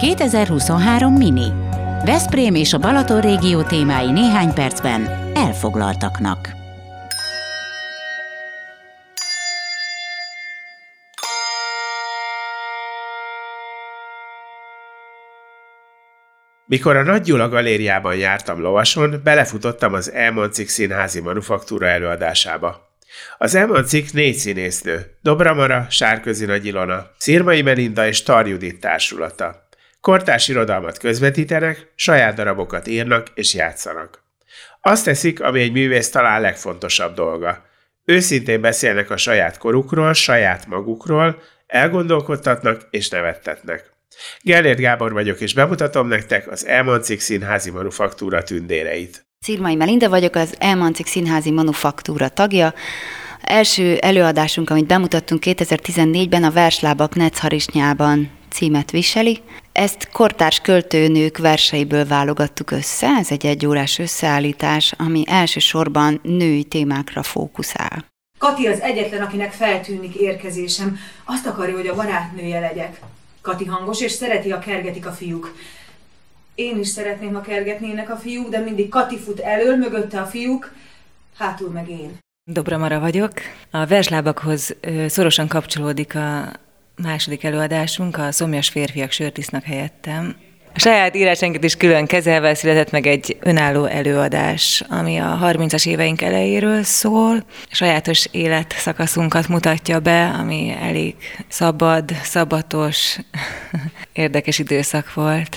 2023 Mini. Veszprém és a Balaton régió témái néhány percben elfoglaltaknak. Mikor a Nagy Gyula galériában jártam lovason, belefutottam az Elmoncik színházi manufaktúra előadásába. Az Elmoncik négy színésznő, Dobramara, Sárközi Nagy Ilona, Szirmai Melinda és Tarjudit társulata. Kortás irodalmat közvetítenek, saját darabokat írnak és játszanak. Azt teszik, ami egy művész talán legfontosabb dolga. Őszintén beszélnek a saját korukról, saját magukról, elgondolkodtatnak és nevettetnek. Gellért Gábor vagyok, és bemutatom nektek az Elmancik Színházi Manufaktúra tündéreit. Szirmai Melinda vagyok, az Elmancik Színházi Manufaktúra tagja. Első előadásunk, amit bemutattunk 2014-ben a Verslábak Necharisnyában címet viseli. Ezt kortárs költőnők verseiből válogattuk össze, ez egy egyórás összeállítás, ami elsősorban női témákra fókuszál. Kati az egyetlen, akinek feltűnik érkezésem. Azt akarja, hogy a barátnője legyek. Kati hangos, és szereti, a kergetik a fiúk. Én is szeretném, ha kergetnének a fiúk, de mindig Kati fut elől, mögötte a fiúk, hátul meg én. Dobra Mara vagyok. A verslábakhoz szorosan kapcsolódik a második előadásunk, a Szomjas férfiak sört isznak helyettem. A saját írásánkat is külön kezelve született meg egy önálló előadás, ami a 30-as éveink elejéről szól. Sajátos életszakaszunkat mutatja be, ami elég szabad, szabatos, érdekes időszak volt.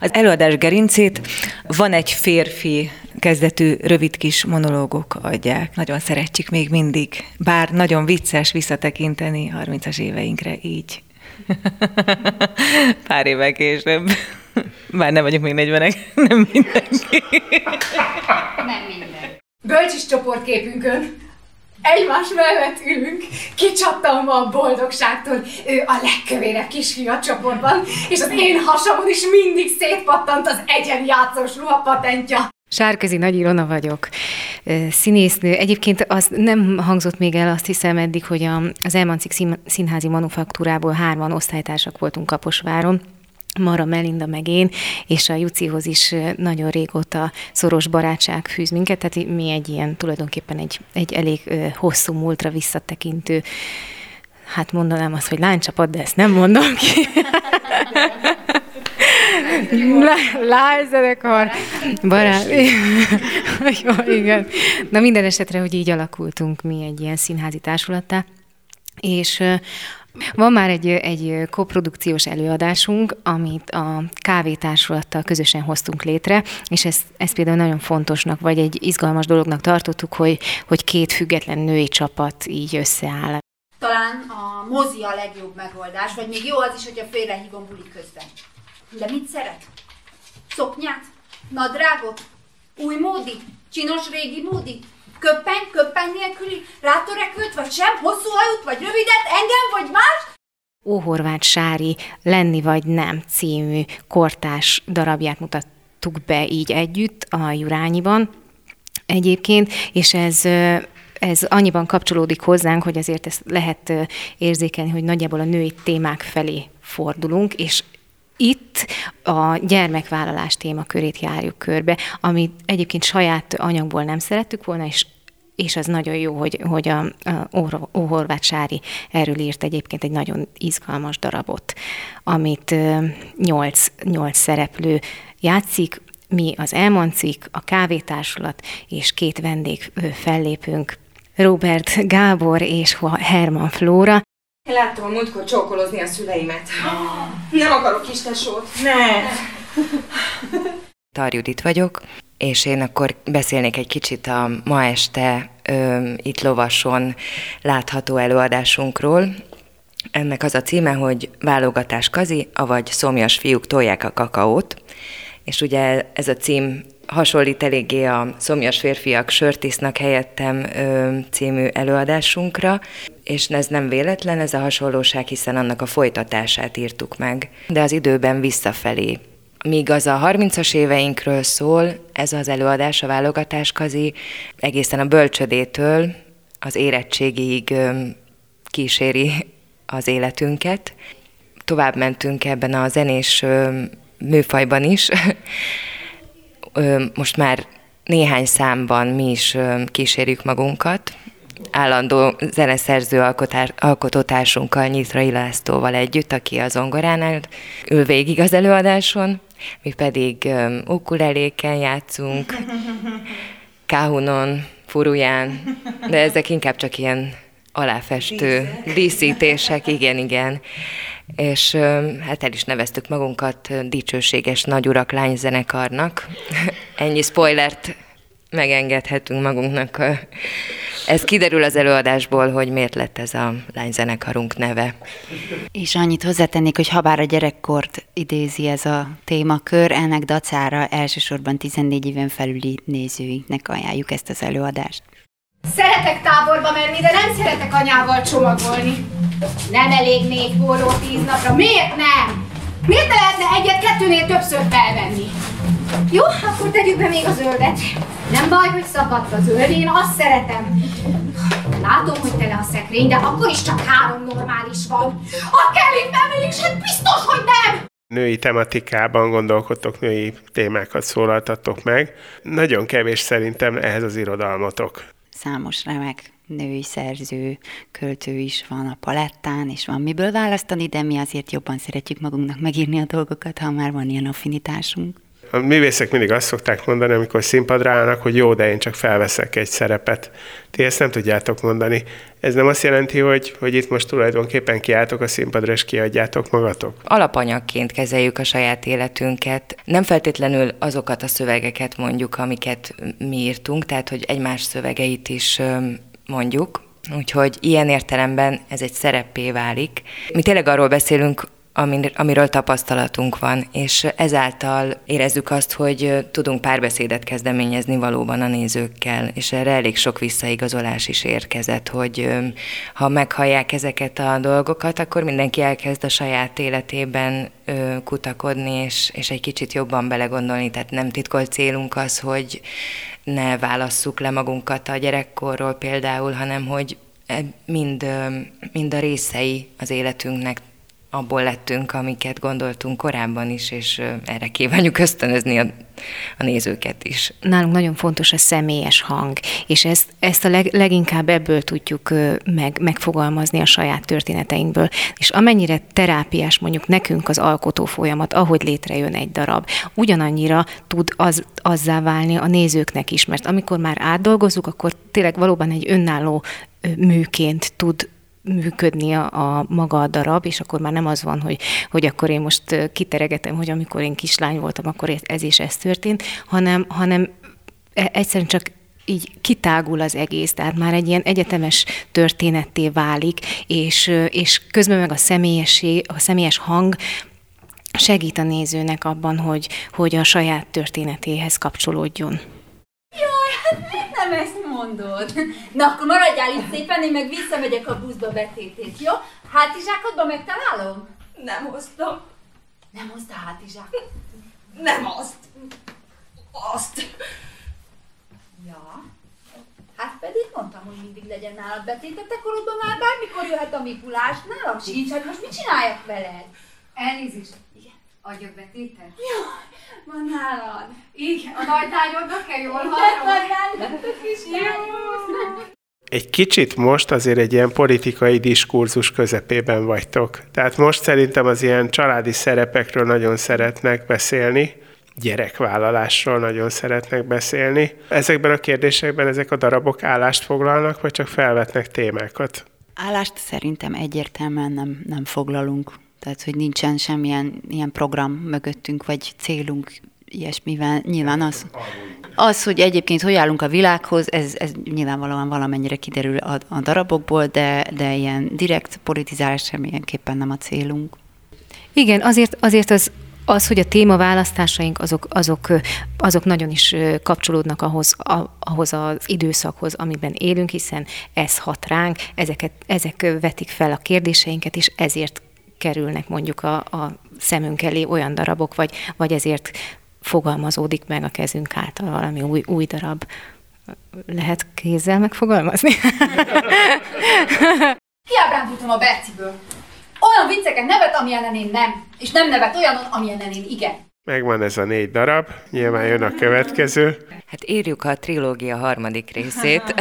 Az előadás gerincét van egy férfi kezdetű rövid kis monológok adják. Nagyon szeretjük még mindig, bár nagyon vicces visszatekinteni 30-as éveinkre így. Pár évvel később. Bár nem vagyunk még 40 nem mindenki. Nem minden. Bölcsis csoportképünkön egymás mellett ülünk, kicsattalva a boldogságtól, ő a legkövérebb kisfiú a csoportban, és az én hasamon is mindig szétpattant az egyen játszós ruha patentja. Sárközi Nagy Ilona vagyok, színésznő. Egyébként az nem hangzott még el, azt hiszem eddig, hogy az Elmancik színházi manufaktúrából hárman osztálytársak voltunk Kaposváron, Mara, Melinda meg én, és a Jucihoz is nagyon régóta szoros barátság fűz minket, tehát mi egy ilyen tulajdonképpen egy, egy elég hosszú múltra visszatekintő, hát mondanám azt, hogy lánycsapat, de ezt nem mondom ki. Lányzenekar, barát. Jó, igen. Na minden esetre, hogy így alakultunk mi egy ilyen színházi társulattá, és van már egy, egy koprodukciós előadásunk, amit a kávétársulattal közösen hoztunk létre, és ezt, ezt például nagyon fontosnak, vagy egy izgalmas dolognak tartottuk, hogy, hogy két független női csapat így összeáll. Talán a mozi a legjobb megoldás, vagy még jó az is, hogyha félrehívom buli közben. De mit szeret? Szoknyát? Nadrágot? Új módi? Csinos régi módi? Köppen, köppen nélküli, rátörekvőt, vagy sem, hosszú hajút, vagy rövidet, engem, vagy más? Óhorvát Sári Lenni vagy nem című kortás darabját mutattuk be így együtt a Jurányiban egyébként, és ez ez annyiban kapcsolódik hozzánk, hogy azért ezt lehet érzékelni, hogy nagyjából a női témák felé fordulunk, és itt a gyermekvállalás témakörét járjuk körbe, amit egyébként saját anyagból nem szerettük volna, és és az nagyon jó, hogy, hogy a, a Óhorvát Sári erről írt egyébként egy nagyon izgalmas darabot, amit nyolc, nyolc szereplő játszik, mi az Elmancik, a Kávétársulat és két vendég fellépünk, Robert Gábor és Herman Flóra. Én láttam a múltkor csókolozni a szüleimet. Nem akarok kis tesót. Ne! Tarjudit vagyok, és én akkor beszélnék egy kicsit a ma este ö, itt Lovason látható előadásunkról. Ennek az a címe, hogy Válogatás kazi, avagy Szomjas fiúk tolják a kakaót. És ugye ez a cím hasonlít eléggé a Szomjas férfiak sört isznak helyettem ö, című előadásunkra, és ez nem véletlen, ez a hasonlóság, hiszen annak a folytatását írtuk meg, de az időben visszafelé Míg az a 30-as éveinkről szól, ez az előadás, a válogatás kazi, egészen a bölcsödétől az érettségig kíséri az életünket. tovább mentünk ebben a zenés műfajban is. Most már néhány számban mi is kísérjük magunkat, állandó zeneszerző alkotótársunkkal, Nyitrai Lászlóval együtt, aki a zongoránál ül végig az előadáson, mi pedig um, ukuleléken játszunk, káhunon, furuján, de ezek inkább csak ilyen aláfestő díszítések, igen, igen. És hát el is neveztük magunkat dicsőséges nagyurak lányzenekarnak. Ennyi spoilert megengedhetünk magunknak. Ez kiderül az előadásból, hogy miért lett ez a lányzenekarunk neve. És annyit hozzátennék, hogy habár a gyerekkort idézi ez a témakör, ennek dacára elsősorban 14 éven felüli nézőinknek ajánljuk ezt az előadást. Szeretek táborba menni, de nem szeretek anyával csomagolni. Nem elég négy forró tíz napra. Miért nem? Miért ne lehetne egyet-kettőnél többször felvenni? Jó, akkor tegyük be még a zöldet. Nem baj, hogy szakadt a zöld, én azt szeretem. Látom, hogy tele a szekrény, de akkor is csak három normális van. Ha kell itt nem is, hát biztos, hogy nem! női tematikában gondolkodtok, női témákat szólaltatok meg. Nagyon kevés szerintem ehhez az irodalmatok. Számos remek női szerző, költő is van a palettán, és van miből választani, de mi azért jobban szeretjük magunknak megírni a dolgokat, ha már van ilyen affinitásunk. A művészek mindig azt szokták mondani, amikor színpadra állnak, hogy jó, de én csak felveszek egy szerepet. Ti ezt nem tudjátok mondani. Ez nem azt jelenti, hogy, hogy itt most tulajdonképpen kiálltok a színpadra, és kiadjátok magatok? Alapanyagként kezeljük a saját életünket. Nem feltétlenül azokat a szövegeket mondjuk, amiket mi írtunk, tehát hogy egymás szövegeit is mondjuk, Úgyhogy ilyen értelemben ez egy szerepé válik. Mi tényleg arról beszélünk, amiről tapasztalatunk van, és ezáltal érezzük azt, hogy tudunk párbeszédet kezdeményezni valóban a nézőkkel, és erre elég sok visszaigazolás is érkezett, hogy ha meghallják ezeket a dolgokat, akkor mindenki elkezd a saját életében kutakodni, és, és egy kicsit jobban belegondolni, tehát nem titkolt célunk az, hogy ne válasszuk le magunkat a gyerekkorról például, hanem hogy e, mind, mind a részei az életünknek abból lettünk, amiket gondoltunk korábban is, és erre kívánjuk ösztönözni a, a nézőket is. Nálunk nagyon fontos a személyes hang, és ezt, ezt a leg, leginkább ebből tudjuk meg, megfogalmazni a saját történeteinkből. És amennyire terápiás mondjuk nekünk az alkotó folyamat, ahogy létrejön egy darab, ugyanannyira tud az, azzá válni a nézőknek is, mert amikor már átdolgozzuk, akkor tényleg valóban egy önálló műként tud működni a, a maga a darab, és akkor már nem az van, hogy, hogy akkor én most kiteregetem, hogy amikor én kislány voltam, akkor ez és ez történt, hanem, hanem e, egyszerűen csak így kitágul az egész, tehát már egy ilyen egyetemes történetté válik, és, és közben meg a személyesség, a személyes hang segít a nézőnek abban, hogy, hogy a saját történetéhez kapcsolódjon. Jaj, hát nem ezt mondod? Na, akkor maradjál itt szépen, én meg visszamegyek a buszba betétét, jó? Hátizsákodba megtalálom? Nem hoztam. Nem hozta hátizsákot? Nem azt. Azt. Ja. Hát pedig mondtam, hogy mindig legyen nálad betét, te korodban már bármikor jöhet a Mikulás, nálam sincs, hát most mit csináljak veled? Elnézést. Igen. Adjak betétet? Jaj, van nálad. Igen, a nagy tányodnak kell jól hallom. Egy kicsit most azért egy ilyen politikai diskurzus közepében vagytok. Tehát most szerintem az ilyen családi szerepekről nagyon szeretnek beszélni, gyerekvállalásról nagyon szeretnek beszélni. Ezekben a kérdésekben ezek a darabok állást foglalnak, vagy csak felvetnek témákat? Állást szerintem egyértelműen nem, nem foglalunk. Tehát, hogy nincsen semmilyen ilyen program mögöttünk, vagy célunk ilyesmivel. Nyilván az, az, hogy egyébként hogy állunk a világhoz, ez, ez nyilvánvalóan valamennyire kiderül a, a darabokból, de, de ilyen direkt politizálás semmilyenképpen nem a célunk. Igen, azért, azért az, az, hogy a témaválasztásaink azok, azok, azok nagyon is kapcsolódnak ahhoz, a, ahhoz az időszakhoz, amiben élünk, hiszen ez hat ránk, ezeket, ezek vetik fel a kérdéseinket, és ezért kerülnek mondjuk a, a szemünk elé olyan darabok, vagy, vagy ezért fogalmazódik meg a kezünk által valami új, új darab. Lehet kézzel megfogalmazni? Kiábrándultam a Berciből. Olyan vicceket nevet, amilyenen én nem. És nem nevet olyanon, amilyenen én igen. Megvan ez a négy darab, nyilván jön a következő. Hát írjuk a trilógia harmadik részét.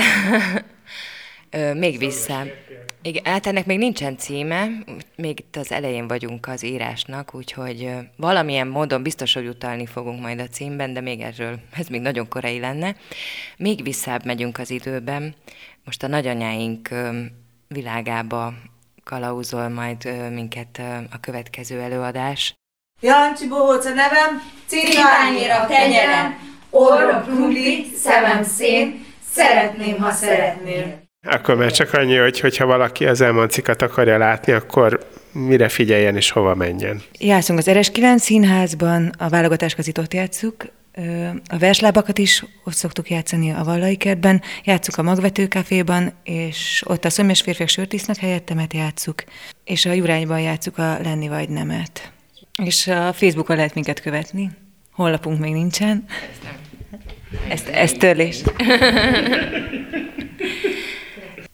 Még vissza. Igen, hát ennek még nincsen címe, még itt az elején vagyunk az írásnak, úgyhogy valamilyen módon biztos, hogy utalni fogunk majd a címben, de még erről, ez még nagyon korai lenne. Még visszább megyünk az időben. Most a nagyanyáink világába kalauzol majd minket a következő előadás. Jancsi Bohóc a nevem, cirkányira kenyerem, orra krumpli, szemem szén, szeretném, ha szeretnél. Akkor már csak annyi, hogy hogyha valaki az elmancikat akarja látni, akkor mire figyeljen és hova menjen. Játszunk az Eres 9 színházban, a válogatáskazit ott játszuk, a verslábakat is ott szoktuk játszani a Vallai kertben, játszuk a Magvetőkaféban, és ott a Szömjes férfiak sörtisznak helyettemet játszuk, és a Jurányban játszuk a Lenni vagy nemet. És a Facebookon lehet minket követni. Honlapunk még nincsen. Ezt, ez törlés.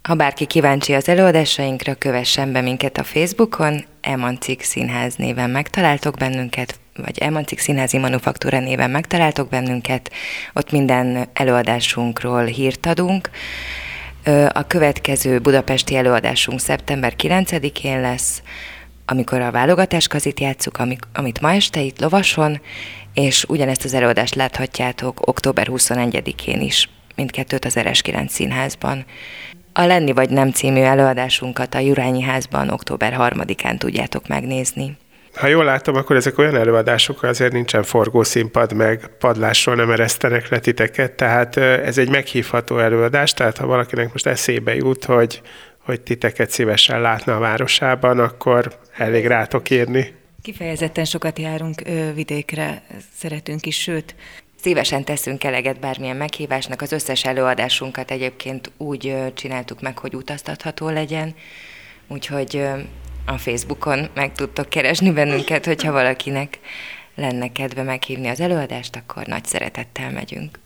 Ha bárki kíváncsi az előadásainkra, kövessen be minket a Facebookon, Emancik Színház néven megtaláltok bennünket, vagy Emancik Színházi Manufaktúra néven megtaláltok bennünket, ott minden előadásunkról hírt adunk. A következő budapesti előadásunk szeptember 9-én lesz, amikor a válogatáskazit játszuk, amit ma este itt Lovason, és ugyanezt az előadást láthatjátok október 21-én is, mindkettőt az RS9 színházban. A Lenni vagy nem című előadásunkat a Jurányi házban október 3-án tudjátok megnézni. Ha jól látom, akkor ezek olyan előadások, azért nincsen forgószínpad, meg padlásról nem eresztenek le titeket, tehát ez egy meghívható előadás, tehát ha valakinek most eszébe jut, hogy, hogy titeket szívesen látna a városában, akkor elég rátok írni. Kifejezetten sokat járunk ö, vidékre, szeretünk is, sőt, Szívesen teszünk eleget bármilyen meghívásnak, az összes előadásunkat egyébként úgy csináltuk meg, hogy utaztatható legyen, úgyhogy a Facebookon meg tudtok keresni bennünket, hogyha valakinek lenne kedve meghívni az előadást, akkor nagy szeretettel megyünk.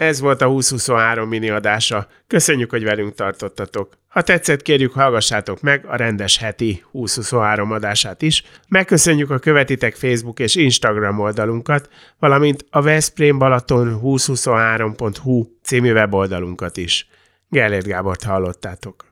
Ez volt a 2023 mini adása. Köszönjük, hogy velünk tartottatok. Ha tetszett, kérjük hallgassátok meg a rendes heti 2023 adását is. Megköszönjük a követitek Facebook és Instagram oldalunkat, valamint a Veszprém Balaton 2023.hu című weboldalunkat is. Gellért Gábort hallottátok.